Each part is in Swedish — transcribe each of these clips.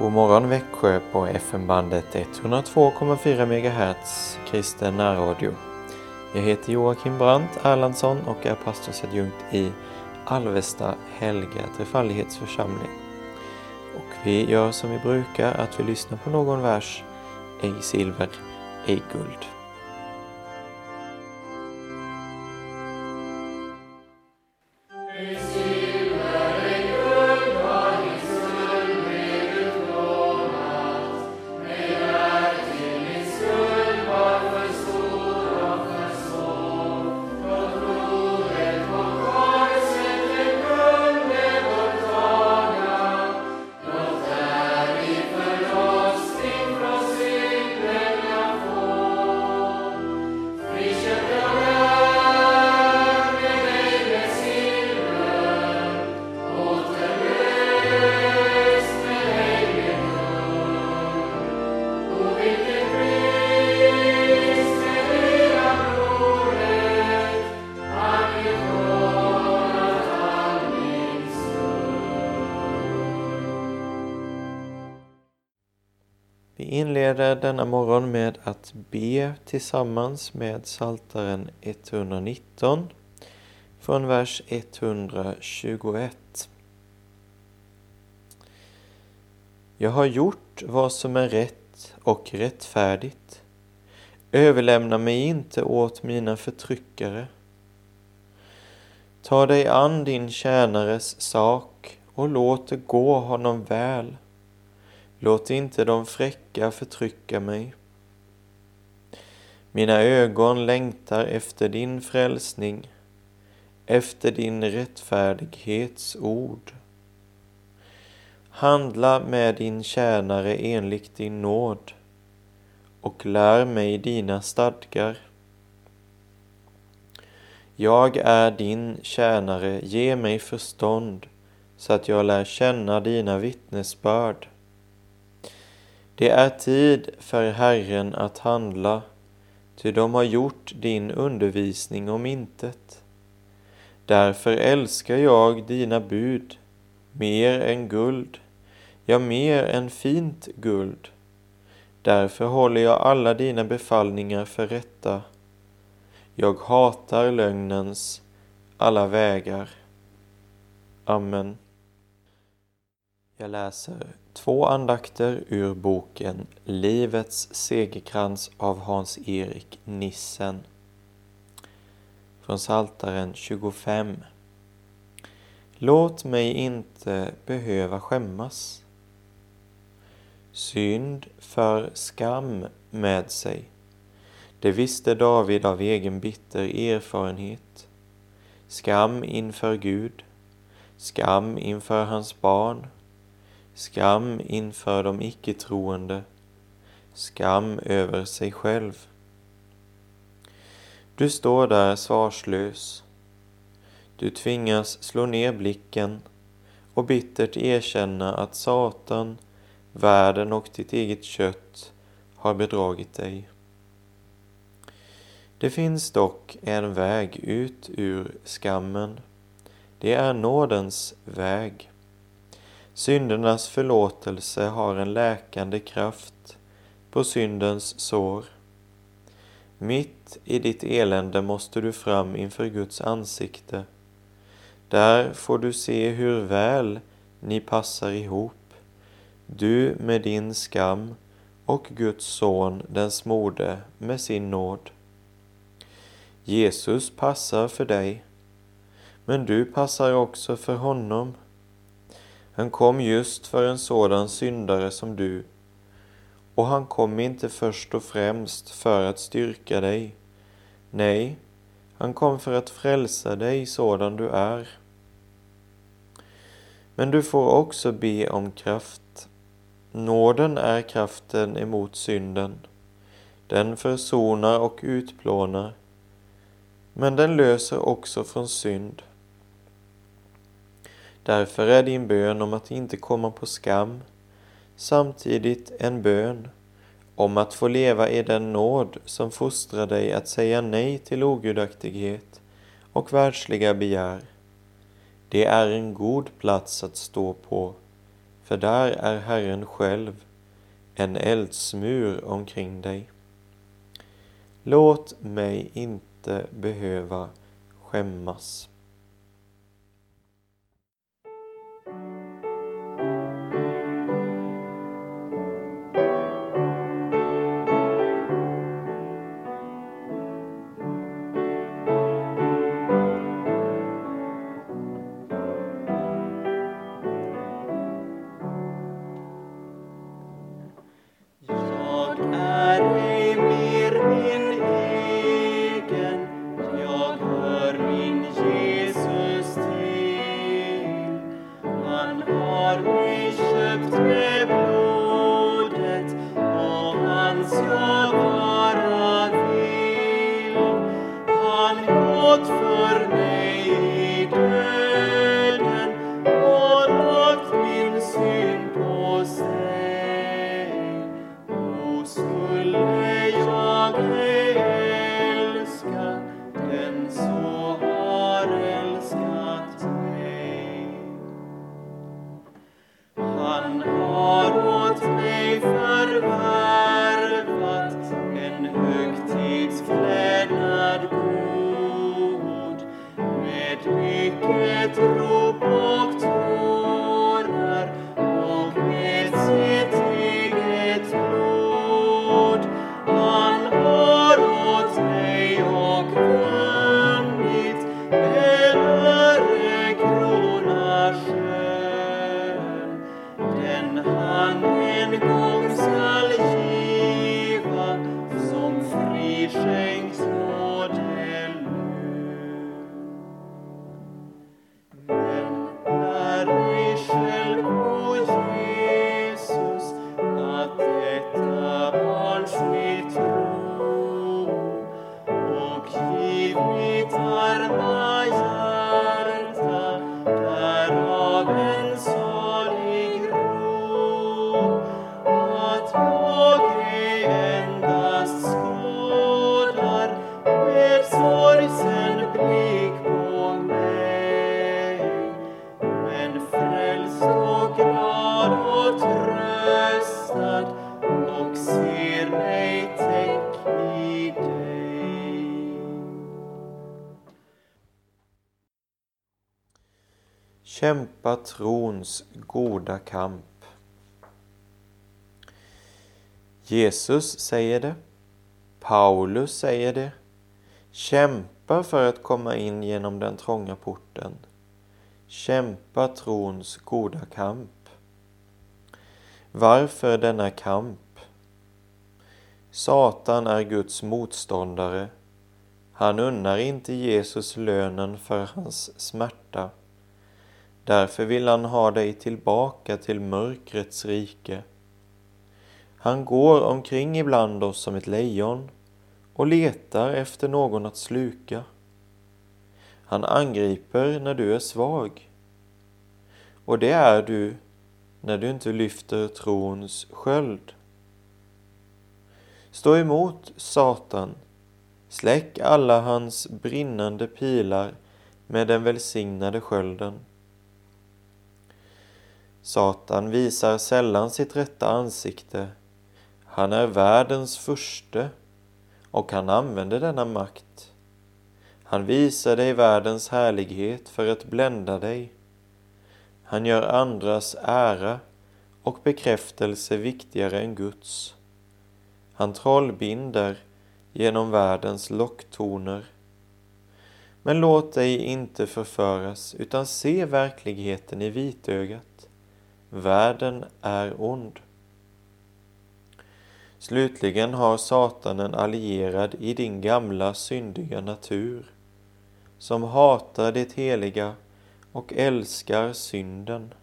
God morgon Växjö på FM-bandet 102,4 MHz kristen närradio. Jag heter Joakim Brandt Erlandsson och är pastorsadjunkt i Alvesta Helga Trefaldighetsförsamling. Och vi gör som vi brukar, att vi lyssnar på någon vers, ej silver, ej guld. Inleder denna morgon med att be tillsammans med Saltaren 119 från vers 121. Jag har gjort vad som är rätt och rättfärdigt. Överlämna mig inte åt mina förtryckare. Ta dig an din tjänares sak och låt det gå honom väl. Låt inte de fräcka förtrycka mig. Mina ögon längtar efter din frälsning, efter din rättfärdighets ord. Handla med din tjänare enligt din nåd och lär mig dina stadgar. Jag är din tjänare, ge mig förstånd så att jag lär känna dina vittnesbörd. Det är tid för Herren att handla, ty de har gjort din undervisning om intet. Därför älskar jag dina bud mer än guld, ja, mer än fint guld. Därför håller jag alla dina befallningar för rätta. Jag hatar lögnens alla vägar. Amen. Jag läser två andakter ur boken Livets segerkrans av Hans-Erik Nissen. Från Saltaren 25. Låt mig inte behöva skämmas. Synd för skam med sig. Det visste David av egen bitter erfarenhet. Skam inför Gud, skam inför hans barn, skam inför de icke-troende, skam över sig själv. Du står där svarslös. Du tvingas slå ner blicken och bittert erkänna att Satan, världen och ditt eget kött har bedragit dig. Det finns dock en väg ut ur skammen. Det är nådens väg. Syndernas förlåtelse har en läkande kraft på syndens sår. Mitt i ditt elände måste du fram inför Guds ansikte. Där får du se hur väl ni passar ihop, du med din skam och Guds son, den smorde, med sin nåd. Jesus passar för dig, men du passar också för honom. Han kom just för en sådan syndare som du, och han kom inte först och främst för att styrka dig. Nej, han kom för att frälsa dig sådan du är. Men du får också be om kraft. Nåden är kraften emot synden. Den försonar och utplånar, men den löser också från synd. Därför är din bön om att inte komma på skam samtidigt en bön om att få leva i den nåd som fostrar dig att säga nej till ogudaktighet och världsliga begär. Det är en god plats att stå på, för där är Herren själv, en eldsmur omkring dig. Låt mig inte behöva skämmas. Kämpa trons goda kamp. Jesus säger det. Paulus säger det. Kämpa för att komma in genom den trånga porten. Kämpa trons goda kamp. Varför denna kamp? Satan är Guds motståndare. Han unnar inte Jesus lönen för hans smärta. Därför vill han ha dig tillbaka till mörkrets rike. Han går omkring ibland oss som ett lejon och letar efter någon att sluka. Han angriper när du är svag. Och det är du när du inte lyfter trons sköld. Stå emot Satan. Släck alla hans brinnande pilar med den välsignade skölden. Satan visar sällan sitt rätta ansikte. Han är världens furste och han använder denna makt. Han visar dig världens härlighet för att blända dig. Han gör andras ära och bekräftelse viktigare än Guds. Han trollbinder genom världens locktoner. Men låt dig inte förföras utan se verkligheten i vitögat. Världen är ond. Slutligen har Satan en allierad i din gamla syndiga natur, som hatar det heliga och älskar synden.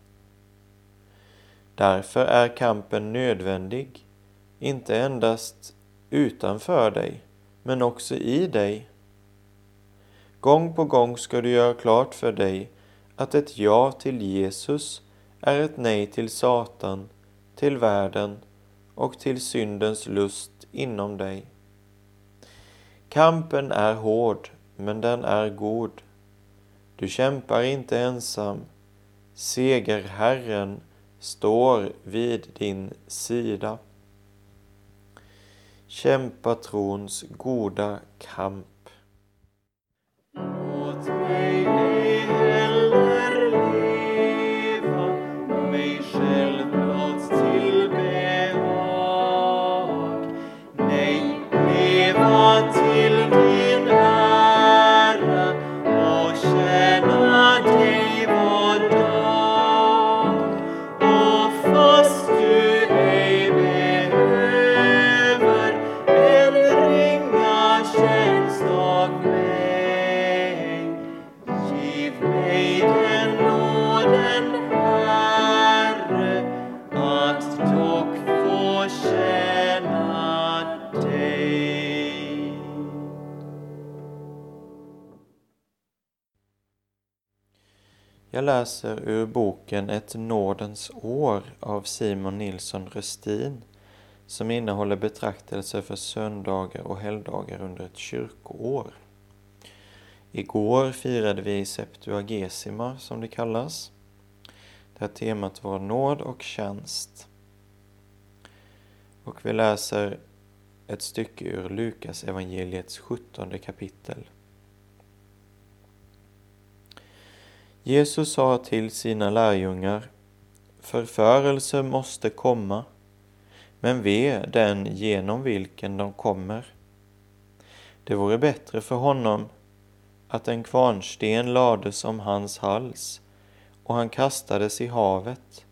Därför är kampen nödvändig, inte endast utanför dig, men också i dig. Gång på gång ska du göra klart för dig att ett ja till Jesus är ett nej till Satan, till världen och till syndens lust inom dig. Kampen är hård, men den är god. Du kämpar inte ensam. Segerherren står vid din sida. Kämpa trons goda kamp. Läser ur boken Ett nådens år av Simon Nilsson Röstin som innehåller betraktelser för söndagar och helgdagar under ett kyrkoår. Igår firade vi Septuagesima som det kallas. Där temat var nåd och tjänst. Och vi läser ett stycke ur Lukas evangeliets sjuttonde kapitel. Jesus sa till sina lärjungar Förförelse måste komma, men ve den genom vilken de kommer. Det vore bättre för honom att en kvarnsten lades om hans hals och han kastades i havet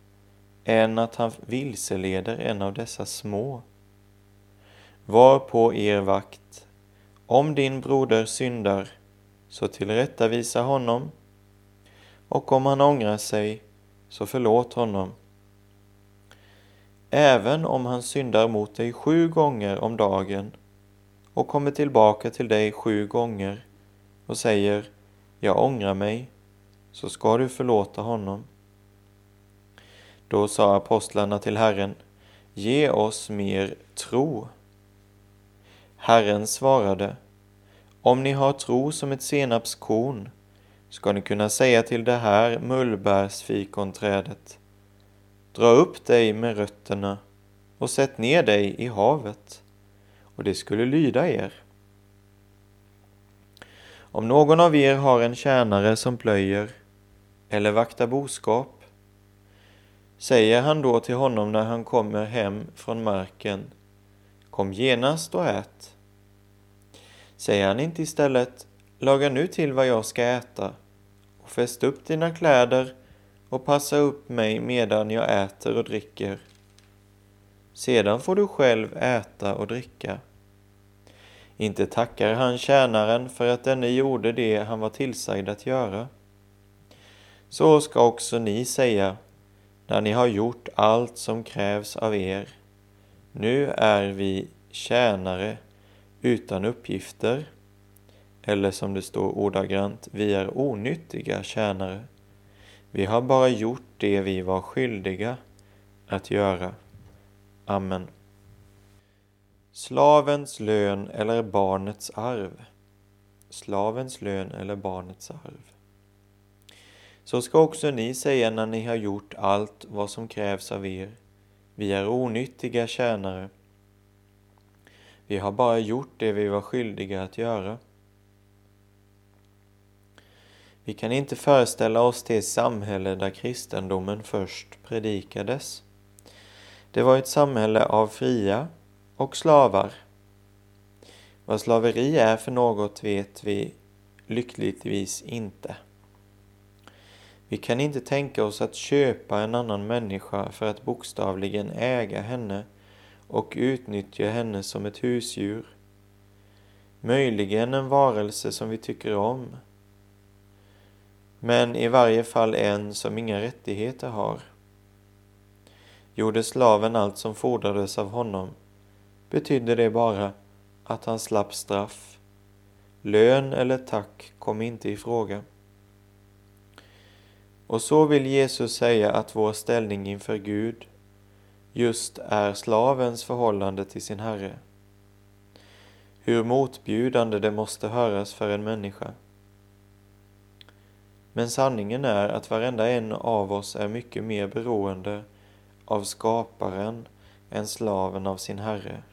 än att han vilseleder en av dessa små. Var på er vakt. Om din broder syndar, så tillrättavisa honom och om han ångrar sig, så förlåt honom. Även om han syndar mot dig sju gånger om dagen och kommer tillbaka till dig sju gånger och säger ”Jag ångrar mig”, så ska du förlåta honom. Då sa apostlarna till Herren ”Ge oss mer tro”. Herren svarade ”Om ni har tro som ett senapskorn ska ni kunna säga till det här mullbärsfikonträdet Dra upp dig med rötterna och sätt ner dig i havet och det skulle lyda er. Om någon av er har en tjänare som plöjer eller vaktar boskap säger han då till honom när han kommer hem från marken Kom genast och ät. Säger han inte istället Laga nu till vad jag ska äta och fäst upp dina kläder och passa upp mig medan jag äter och dricker. Sedan får du själv äta och dricka. Inte tackar han tjänaren för att denne gjorde det han var tillsagd att göra. Så ska också ni säga när ni har gjort allt som krävs av er. Nu är vi tjänare utan uppgifter. Eller som det står ordagrant, vi är onyttiga tjänare. Vi har bara gjort det vi var skyldiga att göra. Amen. Slavens lön eller barnets arv. Slavens lön eller barnets arv. Så ska också ni säga när ni har gjort allt vad som krävs av er. Vi är onyttiga tjänare. Vi har bara gjort det vi var skyldiga att göra. Vi kan inte föreställa oss det samhälle där kristendomen först predikades. Det var ett samhälle av fria och slavar. Vad slaveri är för något vet vi lyckligtvis inte. Vi kan inte tänka oss att köpa en annan människa för att bokstavligen äga henne och utnyttja henne som ett husdjur. Möjligen en varelse som vi tycker om. Men i varje fall en som inga rättigheter har. Gjorde slaven allt som fordrades av honom betydde det bara att han slapp straff. Lön eller tack kom inte i fråga. Och så vill Jesus säga att vår ställning inför Gud just är slavens förhållande till sin Herre. Hur motbjudande det måste höras för en människa. Men sanningen är att varenda en av oss är mycket mer beroende av skaparen än slaven av sin herre.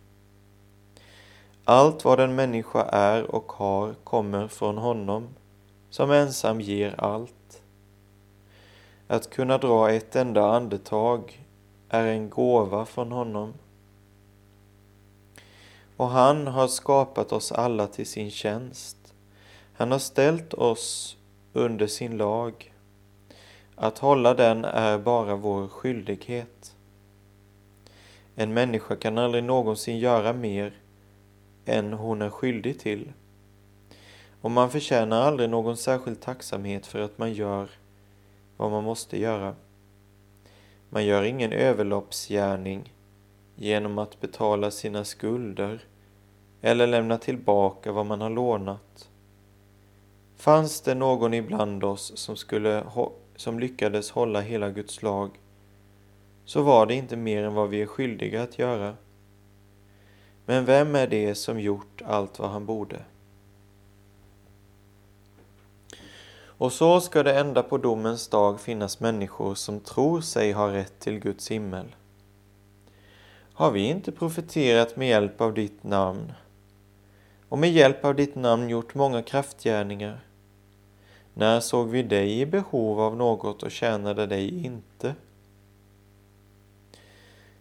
Allt vad en människa är och har kommer från honom, som ensam ger allt. Att kunna dra ett enda andetag är en gåva från honom. Och han har skapat oss alla till sin tjänst. Han har ställt oss under sin lag. Att hålla den är bara vår skyldighet. En människa kan aldrig någonsin göra mer än hon är skyldig till. Och man förtjänar aldrig någon särskild tacksamhet för att man gör vad man måste göra. Man gör ingen överloppsgärning genom att betala sina skulder eller lämna tillbaka vad man har lånat. Fanns det någon ibland oss som, skulle, som lyckades hålla hela Guds lag, så var det inte mer än vad vi är skyldiga att göra. Men vem är det som gjort allt vad han borde? Och så ska det ända på domens dag finnas människor som tror sig ha rätt till Guds himmel. Har vi inte profeterat med hjälp av ditt namn och med hjälp av ditt namn gjort många kraftgärningar? När såg vi dig i behov av något och tjänade dig inte?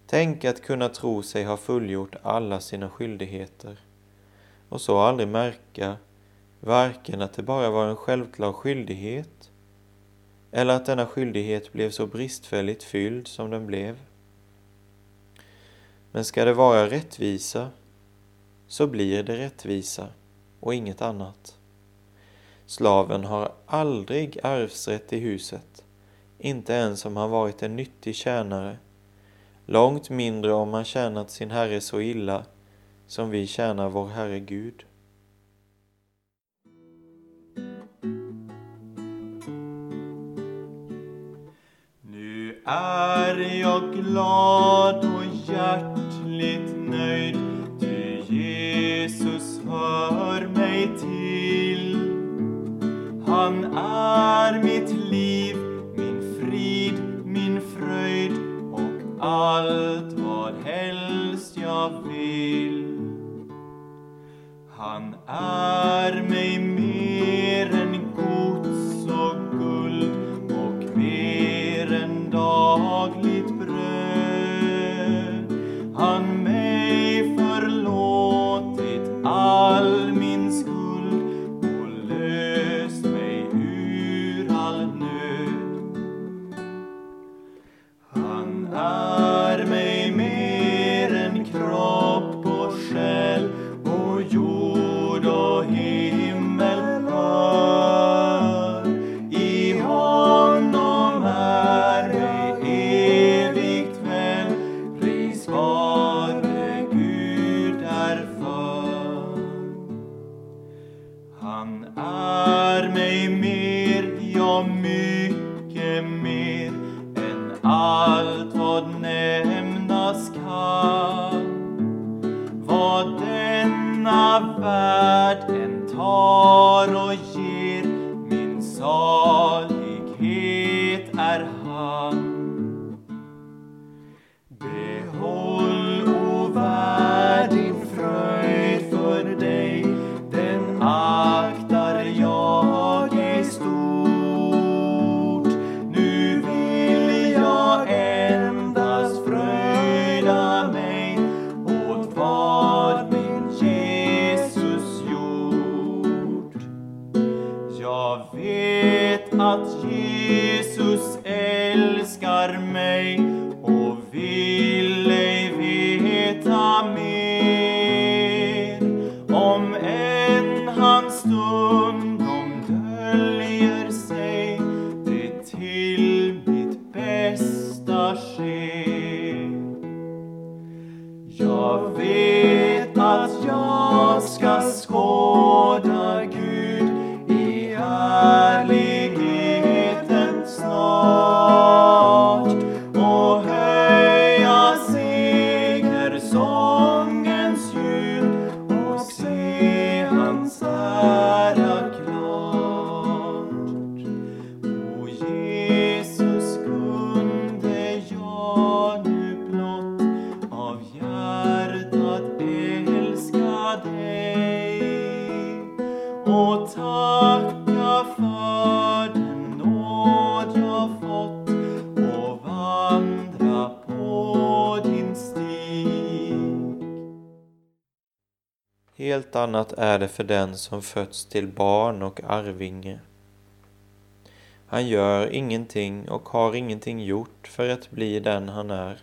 Tänk att kunna tro sig ha fullgjort alla sina skyldigheter och så aldrig märka varken att det bara var en självklar skyldighet eller att denna skyldighet blev så bristfälligt fylld som den blev. Men ska det vara rättvisa så blir det rättvisa och inget annat. Slaven har aldrig arvsrätt i huset, inte ens om han varit en nyttig tjänare, långt mindre om han tjänat sin herre så illa som vi tjänar vår Herre Gud. Nu är jag glad och hjärtligt nöjd, ty Jesus hör mig. Han är mitt liv, min frid, min fröjd och allt vad helst jag vill. Han är mig annat är det för den som fötts till barn och arvinge. Han gör ingenting och har ingenting gjort för att bli den han är.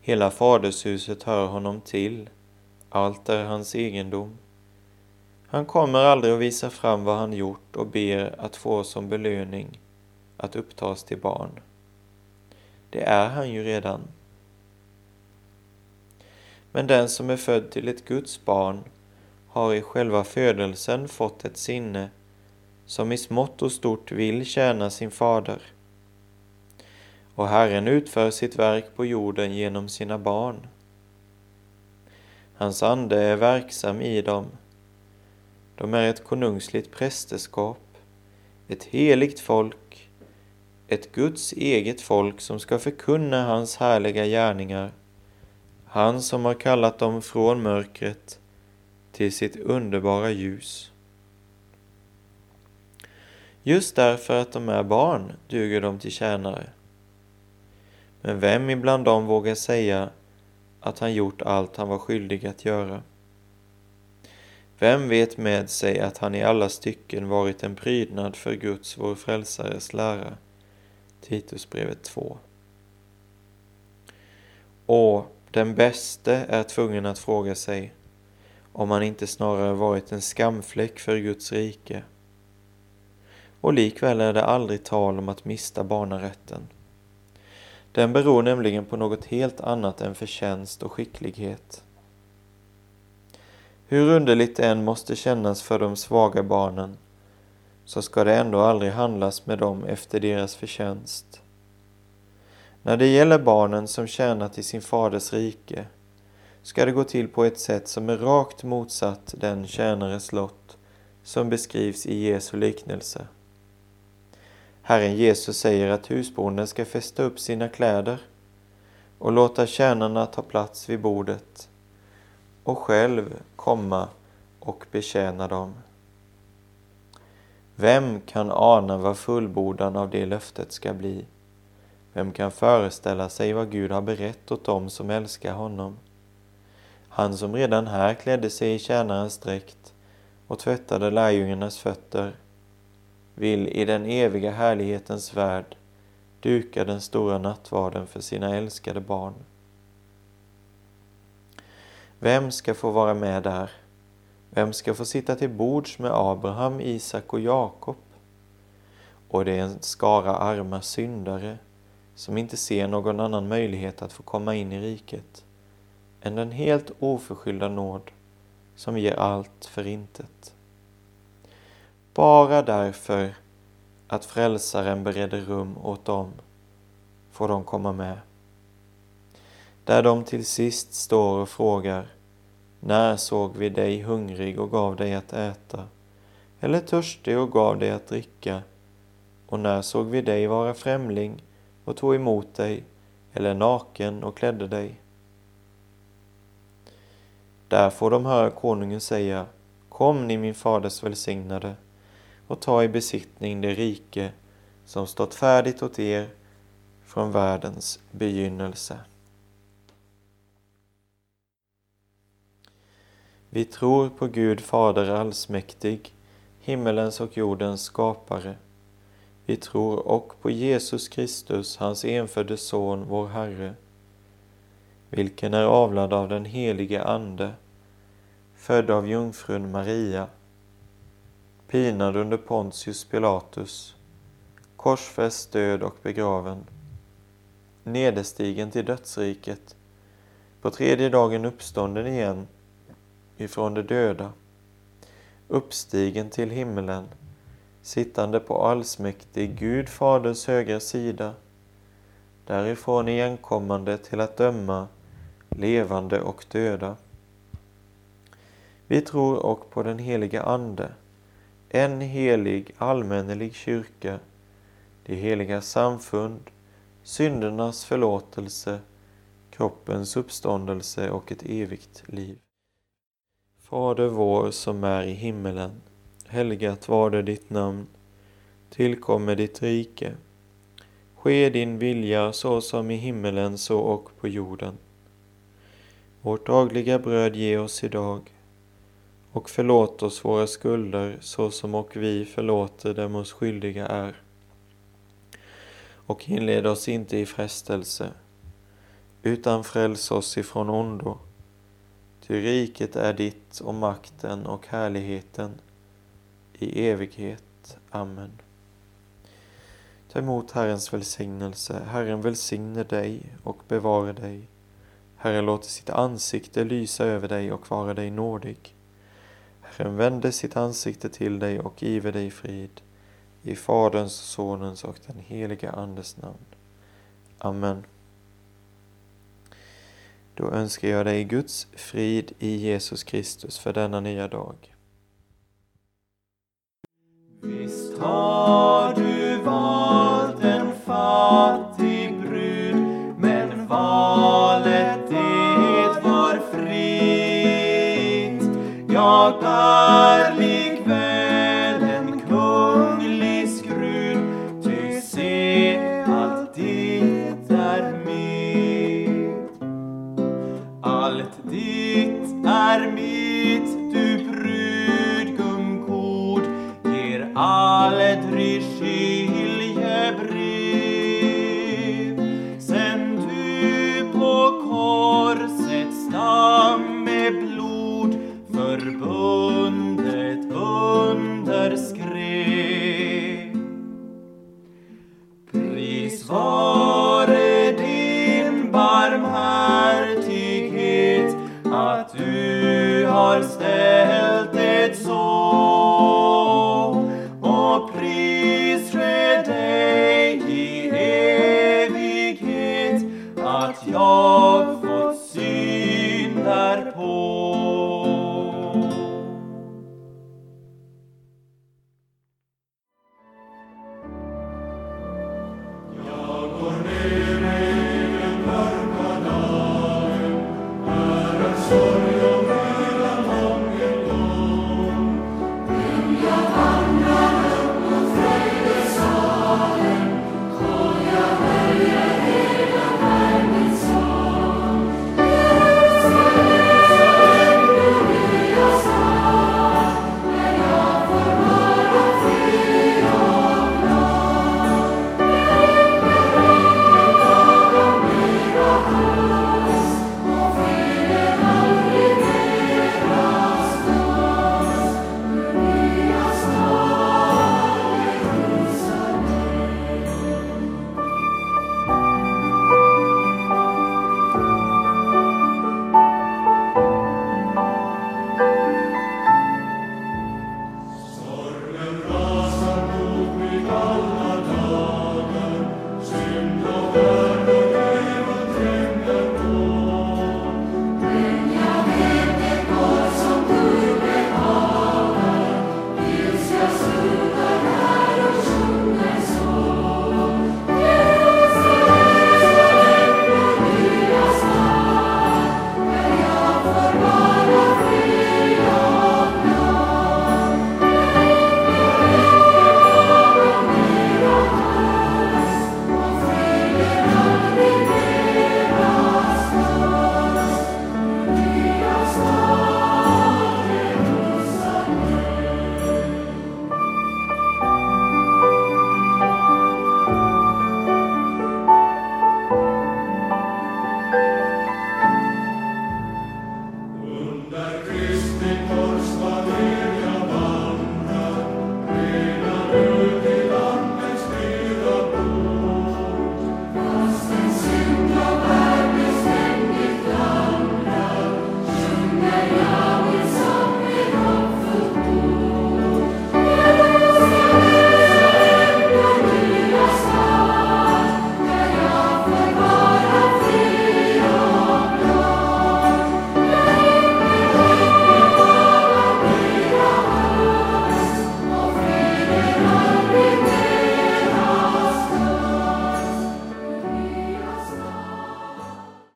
Hela fadershuset hör honom till, allt är hans egendom. Han kommer aldrig att visa fram vad han gjort och ber att få som belöning att upptas till barn. Det är han ju redan. Men den som är född till ett Guds barn har i själva födelsen fått ett sinne som i smått och stort vill tjäna sin fader. Och Herren utför sitt verk på jorden genom sina barn. Hans ande är verksam i dem. De är ett konungsligt prästerskap, ett heligt folk, ett Guds eget folk som ska förkunna hans härliga gärningar, han som har kallat dem från mörkret till sitt underbara ljus. Just därför att de är barn duger de till tjänare. Men vem ibland dem vågar säga att han gjort allt han var skyldig att göra? Vem vet med sig att han i alla stycken varit en prydnad för Guds, vår frälsares lära? Titusbrevet 2. Och den bäste är tvungen att fråga sig om han inte snarare varit en skamfläck för Guds rike. Och likväl är det aldrig tal om att mista barnarätten. Den beror nämligen på något helt annat än förtjänst och skicklighet. Hur underligt det än måste kännas för de svaga barnen så ska det ändå aldrig handlas med dem efter deras förtjänst. När det gäller barnen som tjänat i sin faders rike ska det gå till på ett sätt som är rakt motsatt den tjänares lott som beskrivs i Jesu liknelse. Herren Jesus säger att husbonden ska fästa upp sina kläder och låta tjänarna ta plats vid bordet och själv komma och betjäna dem. Vem kan ana vad fullbordan av det löftet ska bli? Vem kan föreställa sig vad Gud har berett åt dem som älskar honom? Han som redan här klädde sig i tjänarens dräkt och tvättade lärjungarnas fötter vill i den eviga härlighetens värld duka den stora nattvarden för sina älskade barn. Vem ska få vara med där? Vem ska få sitta till bords med Abraham, Isak och Jakob? Och det är en skara arma syndare som inte ser någon annan möjlighet att få komma in i riket än den helt oförskyllda nåd som ger allt för intet. Bara därför att frälsaren beredde rum åt dem får de komma med. Där de till sist står och frågar När såg vi dig hungrig och gav dig att äta? Eller törstig och gav dig att dricka? Och när såg vi dig vara främling och tog emot dig? Eller naken och klädde dig? Där får de höra konungen säga Kom ni min faders välsignade och ta i besittning det rike som stått färdigt åt er från världens begynnelse. Vi tror på Gud Fader allsmäktig, himmelens och jordens skapare. Vi tror och på Jesus Kristus, hans enfödde Son, vår Herre, vilken är avlad av den helige Ande, född av jungfrun Maria, pinad under Pontius Pilatus, korsfäst, död och begraven, nederstigen till dödsriket, på tredje dagen uppstånden igen ifrån de döda, uppstigen till himmelen, sittande på allsmäktig Gud Faders högra sida, därifrån igenkommande till att döma levande och döda. Vi tror och på den heliga Ande, en helig allmännelig kyrka, det heliga samfund, syndernas förlåtelse, kroppens uppståndelse och ett evigt liv. Fader vår som är i himmelen. Helgat varde ditt namn. Tillkomme ditt rike. Ske din vilja så som i himmelen så och på jorden. Vårt dagliga bröd ge oss idag och förlåt oss våra skulder så som och vi förlåter dem oss skyldiga är. Och inled oss inte i frestelse utan fräls oss ifrån ondo. Ty riket är ditt och makten och härligheten i evighet. Amen. Ta emot Herrens välsignelse. Herren välsigne dig och bevara dig. Herren låter sitt ansikte lysa över dig och vara dig nådig. Herren vände sitt ansikte till dig och give dig frid. I Faderns, Sonens och den heliga Andes namn. Amen. Då önskar jag dig Guds frid i Jesus Kristus för denna nya dag. Visst har du valt en fattig God.